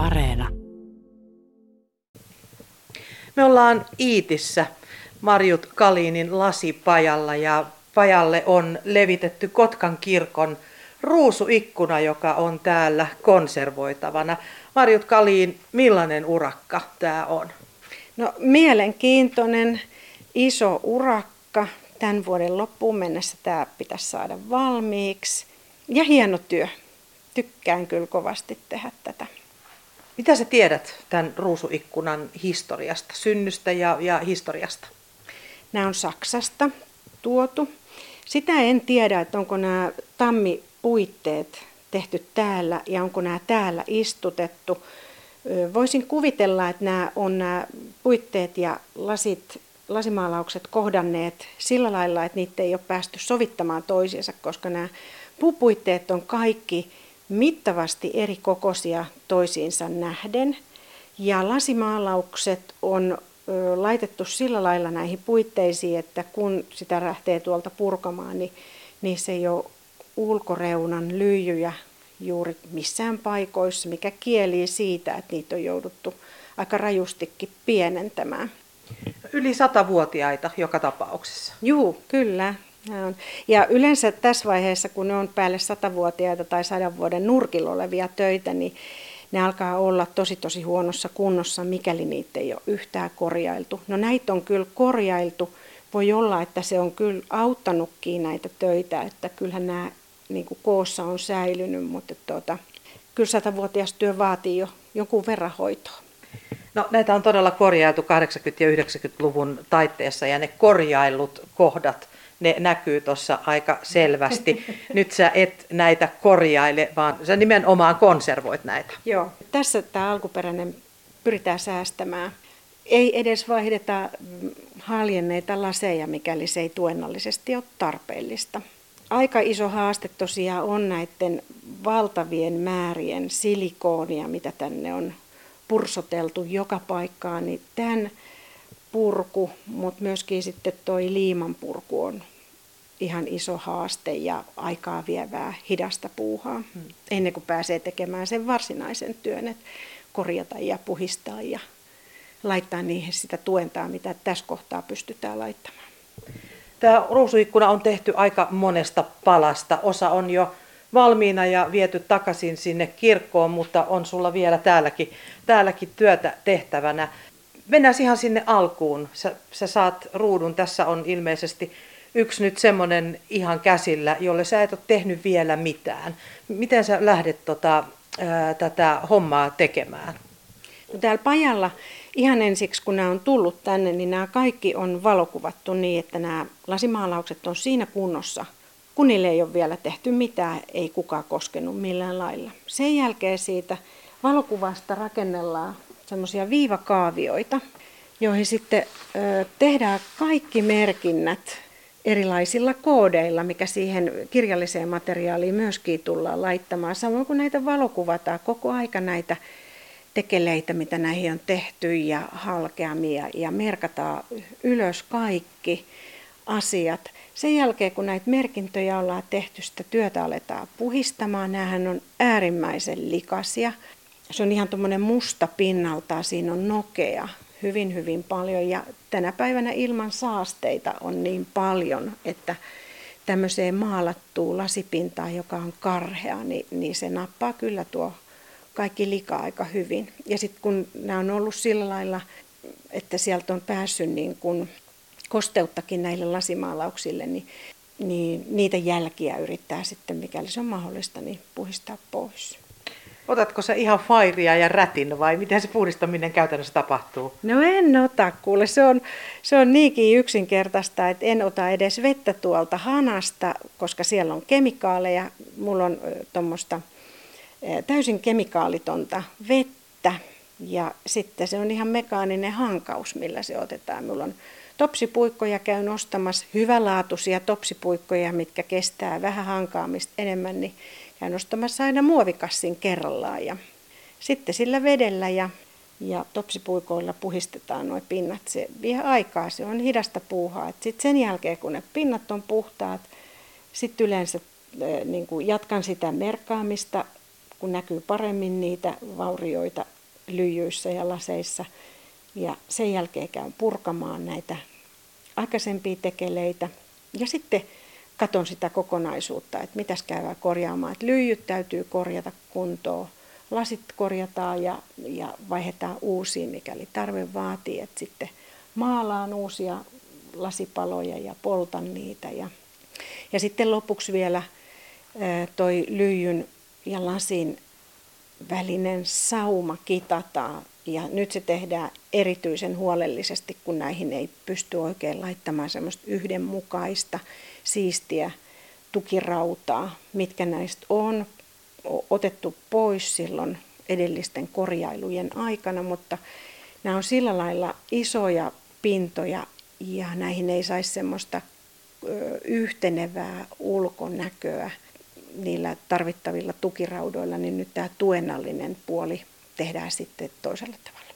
Areena. Me ollaan Iitissä Marjut Kaliinin lasipajalla ja pajalle on levitetty Kotkan kirkon ruusuikkuna, joka on täällä konservoitavana. Marjut Kaliin, millainen urakka tämä on? No mielenkiintoinen, iso urakka. Tämän vuoden loppuun mennessä tämä pitäisi saada valmiiksi. Ja hieno työ. Tykkään kyllä kovasti tehdä tätä. Mitä sä tiedät tämän ruusuikkunan historiasta, synnystä ja, ja historiasta? Nämä on Saksasta tuotu. Sitä en tiedä, että onko nämä tammipuitteet tehty täällä ja onko nämä täällä istutettu. Voisin kuvitella, että nämä on nämä puitteet ja lasit, lasimaalaukset kohdanneet sillä lailla, että niitä ei ole päästy sovittamaan toisiinsa, koska nämä puupuitteet on kaikki mittavasti eri kokoisia toisiinsa nähden. Ja lasimaalaukset on laitettu sillä lailla näihin puitteisiin, että kun sitä lähtee tuolta purkamaan, niin niissä ei ole ulkoreunan lyijyjä juuri missään paikoissa, mikä kielii siitä, että niitä on jouduttu aika rajustikin pienentämään. Yli satavuotiaita joka tapauksessa. Juu, kyllä. Ja yleensä tässä vaiheessa, kun ne on päälle satavuotiaita tai sadan vuoden nurkilla olevia töitä, niin ne alkaa olla tosi tosi huonossa kunnossa, mikäli niitä ei ole yhtään korjailtu. No näitä on kyllä korjailtu. Voi olla, että se on kyllä auttanutkin näitä töitä, että kyllähän nämä niin kuin koossa on säilynyt, mutta tuota, kyllä satavuotias työ vaatii jo jonkun verran hoitoa. No, näitä on todella korjailtu 80- ja 90-luvun taitteessa ja ne korjaillut kohdat ne näkyy tuossa aika selvästi. Nyt sä et näitä korjaile, vaan sä nimenomaan konservoit näitä. Joo, tässä tämä alkuperäinen pyritään säästämään. Ei edes vaihdeta haljenneita laseja, mikäli se ei tuennallisesti ole tarpeellista. Aika iso haaste tosiaan on näiden valtavien määrien silikoonia, mitä tänne on pursoteltu joka paikkaan, niin tämän purku, mutta myöskin sitten toi liiman purku on ihan iso haaste ja aikaa vievää hidasta puuhaa hmm. ennen kuin pääsee tekemään sen varsinaisen työn, että korjata ja puhistaa ja laittaa niihin sitä tuentaa, mitä tässä kohtaa pystytään laittamaan. Tämä ruusuikkuna on tehty aika monesta palasta. Osa on jo valmiina ja viety takaisin sinne kirkkoon, mutta on sulla vielä täälläkin, täälläkin työtä tehtävänä. Mennään ihan sinne alkuun. Sä, sä saat ruudun. Tässä on ilmeisesti yksi nyt semmoinen ihan käsillä, jolle sä et ole tehnyt vielä mitään. Miten sä lähdet tota, ää, tätä hommaa tekemään? No täällä pajalla ihan ensiksi, kun nämä on tullut tänne, niin nämä kaikki on valokuvattu niin, että nämä lasimaalaukset on siinä kunnossa, kun niille ei ole vielä tehty mitään, ei kukaan koskenut millään lailla. Sen jälkeen siitä valokuvasta rakennellaan semmoisia viivakaavioita, joihin sitten ö, tehdään kaikki merkinnät erilaisilla koodeilla, mikä siihen kirjalliseen materiaaliin myöskin tullaan laittamaan. Samoin kuin näitä valokuvataan koko aika näitä tekeleitä, mitä näihin on tehty ja halkeamia ja merkataan ylös kaikki asiat. Sen jälkeen, kun näitä merkintöjä ollaan tehty, sitä työtä aletaan puhistamaan. Nämähän on äärimmäisen likaisia. Se on ihan tuommoinen musta pinnalta, siinä on nokea hyvin, hyvin paljon. Ja tänä päivänä ilman saasteita on niin paljon, että tämmöiseen maalattuun lasipintaan, joka on karhea, niin, niin se nappaa kyllä tuo kaikki lika aika hyvin. Ja sitten kun nämä on ollut sillä lailla, että sieltä on päässyt niin kun kosteuttakin näille lasimaalauksille, niin, niin niitä jälkiä yrittää sitten, mikäli se on mahdollista, niin puhistaa pois. Otatko sä ihan fairia ja rätin vai miten se puhdistaminen käytännössä tapahtuu? No en ota, kuule. Se on, se on niinkin yksinkertaista, että en ota edes vettä tuolta hanasta, koska siellä on kemikaaleja. Mulla on tuommoista täysin kemikaalitonta vettä ja sitten se on ihan mekaaninen hankaus, millä se otetaan. Mulla on topsipuikkoja käyn ostamassa hyvälaatuisia topsipuikkoja, mitkä kestää vähän hankaamista enemmän, niin käyn ostamassa aina muovikassin kerrallaan ja sitten sillä vedellä ja, ja topsipuikoilla puhistetaan nuo pinnat. Se vie aikaa, se on hidasta puuhaa. Sitten sen jälkeen, kun ne pinnat on puhtaat, sitten yleensä niin kuin jatkan sitä merkkaamista kun näkyy paremmin niitä vaurioita lyijyissä ja laseissa. Ja sen jälkeen käyn purkamaan näitä aikaisempia tekeleitä. Ja sitten katon sitä kokonaisuutta, että mitäs käydään korjaamaan. Että lyijyt täytyy korjata kuntoon, lasit korjataan ja, ja vaihdetaan uusiin, mikäli tarve vaatii. Että sitten maalaan uusia lasipaloja ja poltan niitä. Ja, ja sitten lopuksi vielä toi lyijyn ja lasin välinen sauma kitataan. Ja nyt se tehdään erityisen huolellisesti, kun näihin ei pysty oikein laittamaan semmoista yhdenmukaista, siistiä tukirautaa, mitkä näistä on otettu pois silloin edellisten korjailujen aikana, mutta nämä on sillä lailla isoja pintoja ja näihin ei saisi semmoista yhtenevää ulkonäköä niillä tarvittavilla tukiraudoilla, niin nyt tämä tuennallinen puoli tehdään sitten toisella tavalla.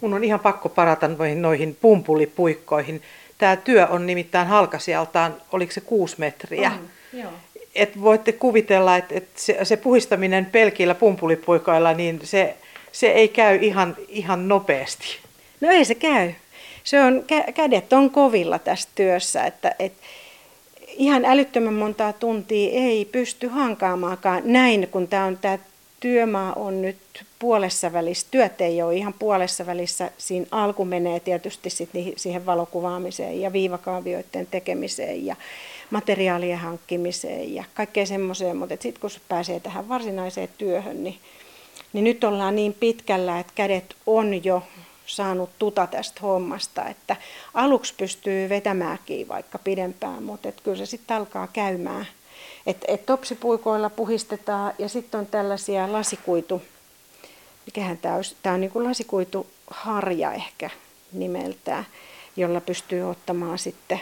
Mun on ihan pakko parata noihin, noihin pumpulipuikkoihin. Tämä työ on nimittäin halkasijaltaan, oliko se kuusi metriä? On, joo. Et voitte kuvitella, että et se, se puhistaminen pelkillä pumpulipuikoilla, niin se, se ei käy ihan, ihan nopeasti. No ei se käy. Se on, kädet on kovilla tässä työssä, että, että ihan älyttömän montaa tuntia ei pysty hankaamaakaan näin, kun tämä on tämä työmaa on nyt puolessa välissä, työt ei ole ihan puolessa välissä, siinä alku menee tietysti sit siihen valokuvaamiseen ja viivakaavioiden tekemiseen ja materiaalien hankkimiseen ja kaikkeen semmoiseen, mutta sitten kun pääsee tähän varsinaiseen työhön, niin, niin nyt ollaan niin pitkällä, että kädet on jo saanut tuta tästä hommasta, että aluksi pystyy vetämäänkin vaikka pidempään, mutta kyllä se sitten alkaa käymään. Et, et topsipuikoilla puhistetaan ja sitten on tällaisia lasikuitu, mikähän tämä on, tämä on niin kuin lasikuituharja ehkä nimeltään, jolla pystyy ottamaan sitten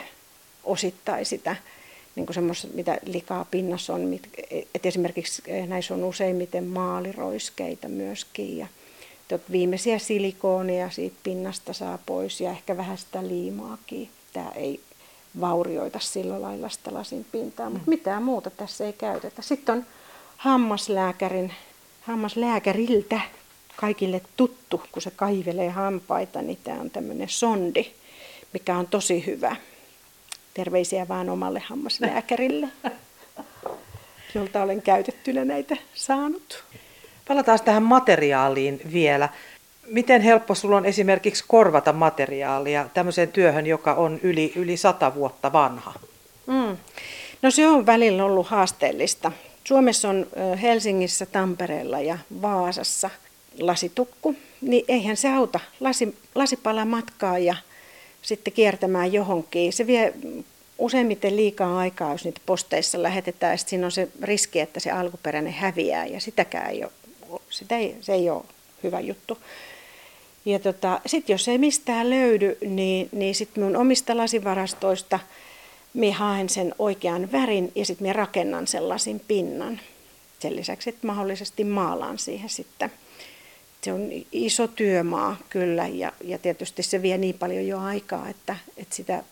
osittain sitä niin kuin semmoista, mitä likaa pinnassa on. Et esimerkiksi näissä on useimmiten maaliroiskeita myöskin ja viimeisiä silikooneja siitä pinnasta saa pois ja ehkä vähän sitä liimaakin. Tämä ei vaurioita sillä lailla sitä lasin pintaa, mutta mm. mitään muuta tässä ei käytetä. Sitten on hammaslääkärin, hammaslääkäriltä kaikille tuttu, kun se kaivelee hampaita, niin tämä on tämmöinen sondi, mikä on tosi hyvä. Terveisiä vaan omalle hammaslääkärille, jolta olen käytettynä näitä saanut. Palataan tähän materiaaliin vielä. Miten helppo sulla on esimerkiksi korvata materiaalia tämmöiseen työhön, joka on yli, yli sata vuotta vanha? Mm. No se on välillä ollut haasteellista. Suomessa on Helsingissä, Tampereella ja Vaasassa lasitukku, niin eihän se auta. Lasi, lasipala matkaa ja sitten kiertämään johonkin. Se vie useimmiten liikaa aikaa, jos niitä posteissa lähetetään. Sitten siinä on se riski, että se alkuperäinen häviää ja sitäkään ei ole sitä ei, se ei ole hyvä juttu. Ja tota, sitten jos ei mistään löydy, niin, niin sitten minun omista lasivarastoista minä haen sen oikean värin ja sitten minä rakennan sen lasin pinnan. Sen lisäksi, että mahdollisesti maalaan siihen sitten. Se on iso työmaa kyllä ja, ja tietysti se vie niin paljon jo aikaa, että, että sitä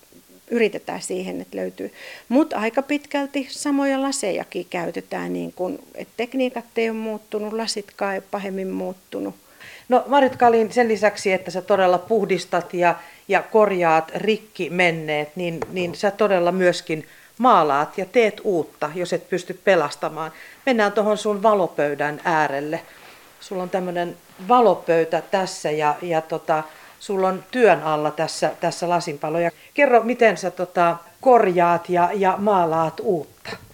yritetään siihen, että löytyy. Mutta aika pitkälti samoja lasejakin käytetään, niin kun, että tekniikat ei ole muuttunut, lasitkaan ei ole pahemmin muuttunut. No Marit Kalin, sen lisäksi, että sä todella puhdistat ja, ja korjaat rikki menneet, niin, niin sä todella myöskin maalaat ja teet uutta, jos et pysty pelastamaan. Mennään tuohon sun valopöydän äärelle. Sulla on tämmöinen valopöytä tässä ja, ja tota, sulla on työn alla tässä, tässä lasinpaloja. Kerro, miten sä tota, korjaat ja, ja maalaat uutta?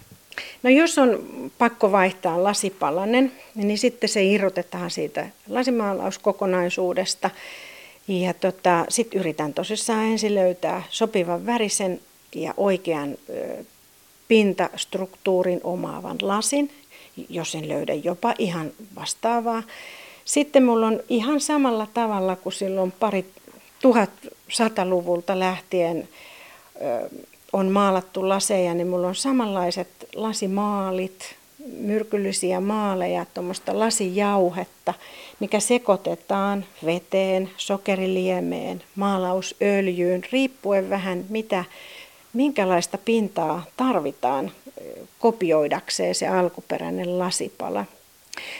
No jos on pakko vaihtaa lasipalanen, niin sitten se irrotetaan siitä lasimaalauskokonaisuudesta. Ja tota, sitten yritän tosissaan ensin löytää sopivan värisen ja oikean ö, pintastruktuurin omaavan lasin, jos en löydä jopa ihan vastaavaa. Sitten mulla on ihan samalla tavalla kuin silloin pari 1100-luvulta lähtien on maalattu laseja, niin mulla on samanlaiset lasimaalit, myrkyllisiä maaleja, tuommoista lasijauhetta, mikä sekoitetaan veteen, sokeriliemeen, maalausöljyyn, riippuen vähän mitä, minkälaista pintaa tarvitaan kopioidakseen se alkuperäinen lasipala.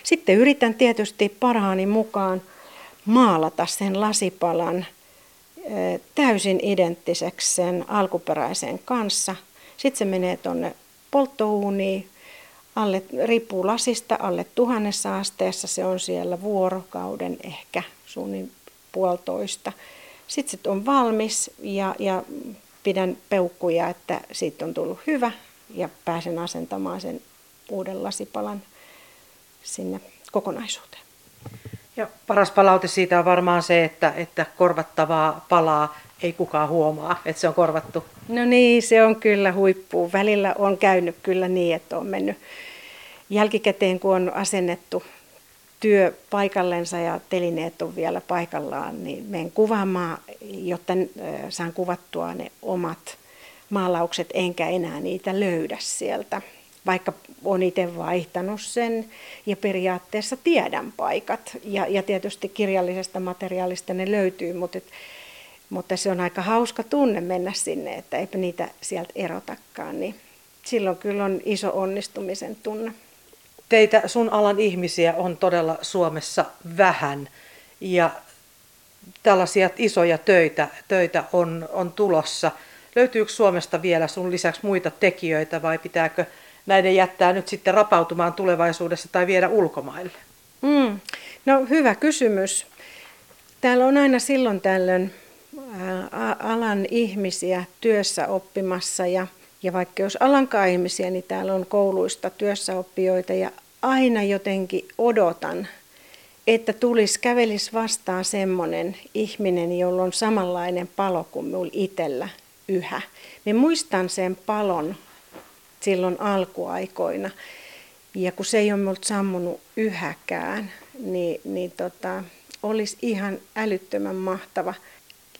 Sitten yritän tietysti parhaani mukaan maalata sen lasipalan täysin identtiseksi sen alkuperäisen kanssa. Sitten se menee tuonne polttouuniin, alle, riippuu lasista, alle tuhannessa asteessa se on siellä vuorokauden ehkä suunnin puolitoista. Sitten se on valmis ja, ja pidän peukkuja, että siitä on tullut hyvä ja pääsen asentamaan sen uuden lasipalan sinne kokonaisuuteen. Ja paras palaute siitä on varmaan se, että, että korvattavaa palaa ei kukaan huomaa, että se on korvattu. No niin, se on kyllä huippu. Välillä on käynyt kyllä niin, että on mennyt jälkikäteen, kun on asennettu työ paikallensa ja telineet on vielä paikallaan, niin menen kuvaamaan, jotta saan kuvattua ne omat maalaukset, enkä enää niitä löydä sieltä vaikka on itse vaihtanut sen ja periaatteessa tiedän paikat. Ja, ja tietysti kirjallisesta materiaalista ne löytyy, mutta, et, mutta se on aika hauska tunne mennä sinne, että eipä niitä sieltä erotakaan. Niin silloin kyllä on iso onnistumisen tunne. Teitä, sun alan ihmisiä on todella Suomessa vähän ja tällaisia isoja töitä, töitä on, on tulossa. Löytyykö Suomesta vielä sun lisäksi muita tekijöitä vai pitääkö näiden jättää nyt sitten rapautumaan tulevaisuudessa tai viedä ulkomaille? Mm. No hyvä kysymys. Täällä on aina silloin tällöin alan ihmisiä työssä oppimassa ja, ja vaikka jos alankaan ihmisiä, niin täällä on kouluista työssäoppijoita ja aina jotenkin odotan, että tulisi, kävelis vastaan semmoinen ihminen, jolla on samanlainen palo kuin minulla itsellä yhä. Me muistan sen palon silloin alkuaikoina. Ja kun se ei ole minulta sammunut yhäkään, niin, niin tota, olisi ihan älyttömän mahtava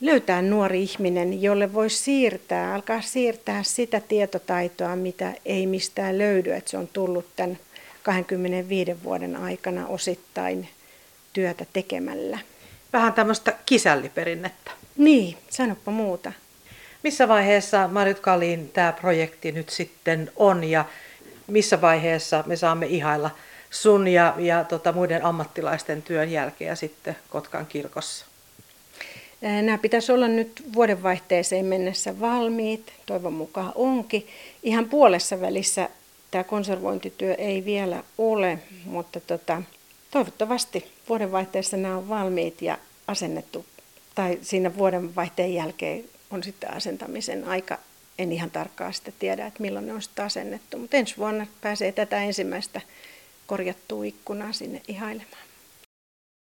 löytää nuori ihminen, jolle voisi siirtää, alkaa siirtää sitä tietotaitoa, mitä ei mistään löydy, että se on tullut tämän 25 vuoden aikana osittain työtä tekemällä. Vähän tämmöistä kisälliperinnettä. Niin, sanoppa muuta. Missä vaiheessa Marit Kalin tämä projekti nyt sitten on ja missä vaiheessa me saamme ihailla sun ja, ja tota, muiden ammattilaisten työn jälkeen sitten Kotkan kirkossa? Nämä pitäisi olla nyt vuodenvaihteeseen mennessä valmiit, toivon mukaan onkin. Ihan puolessa välissä tämä konservointityö ei vielä ole, mutta tota, toivottavasti vuodenvaihteessa nämä on valmiit ja asennettu, tai siinä vuodenvaihteen jälkeen on sitten asentamisen aika. En ihan tarkkaan sitä tiedä, että milloin ne on sitten asennettu, mutta ensi vuonna pääsee tätä ensimmäistä korjattua ikkunaa sinne ihailemaan.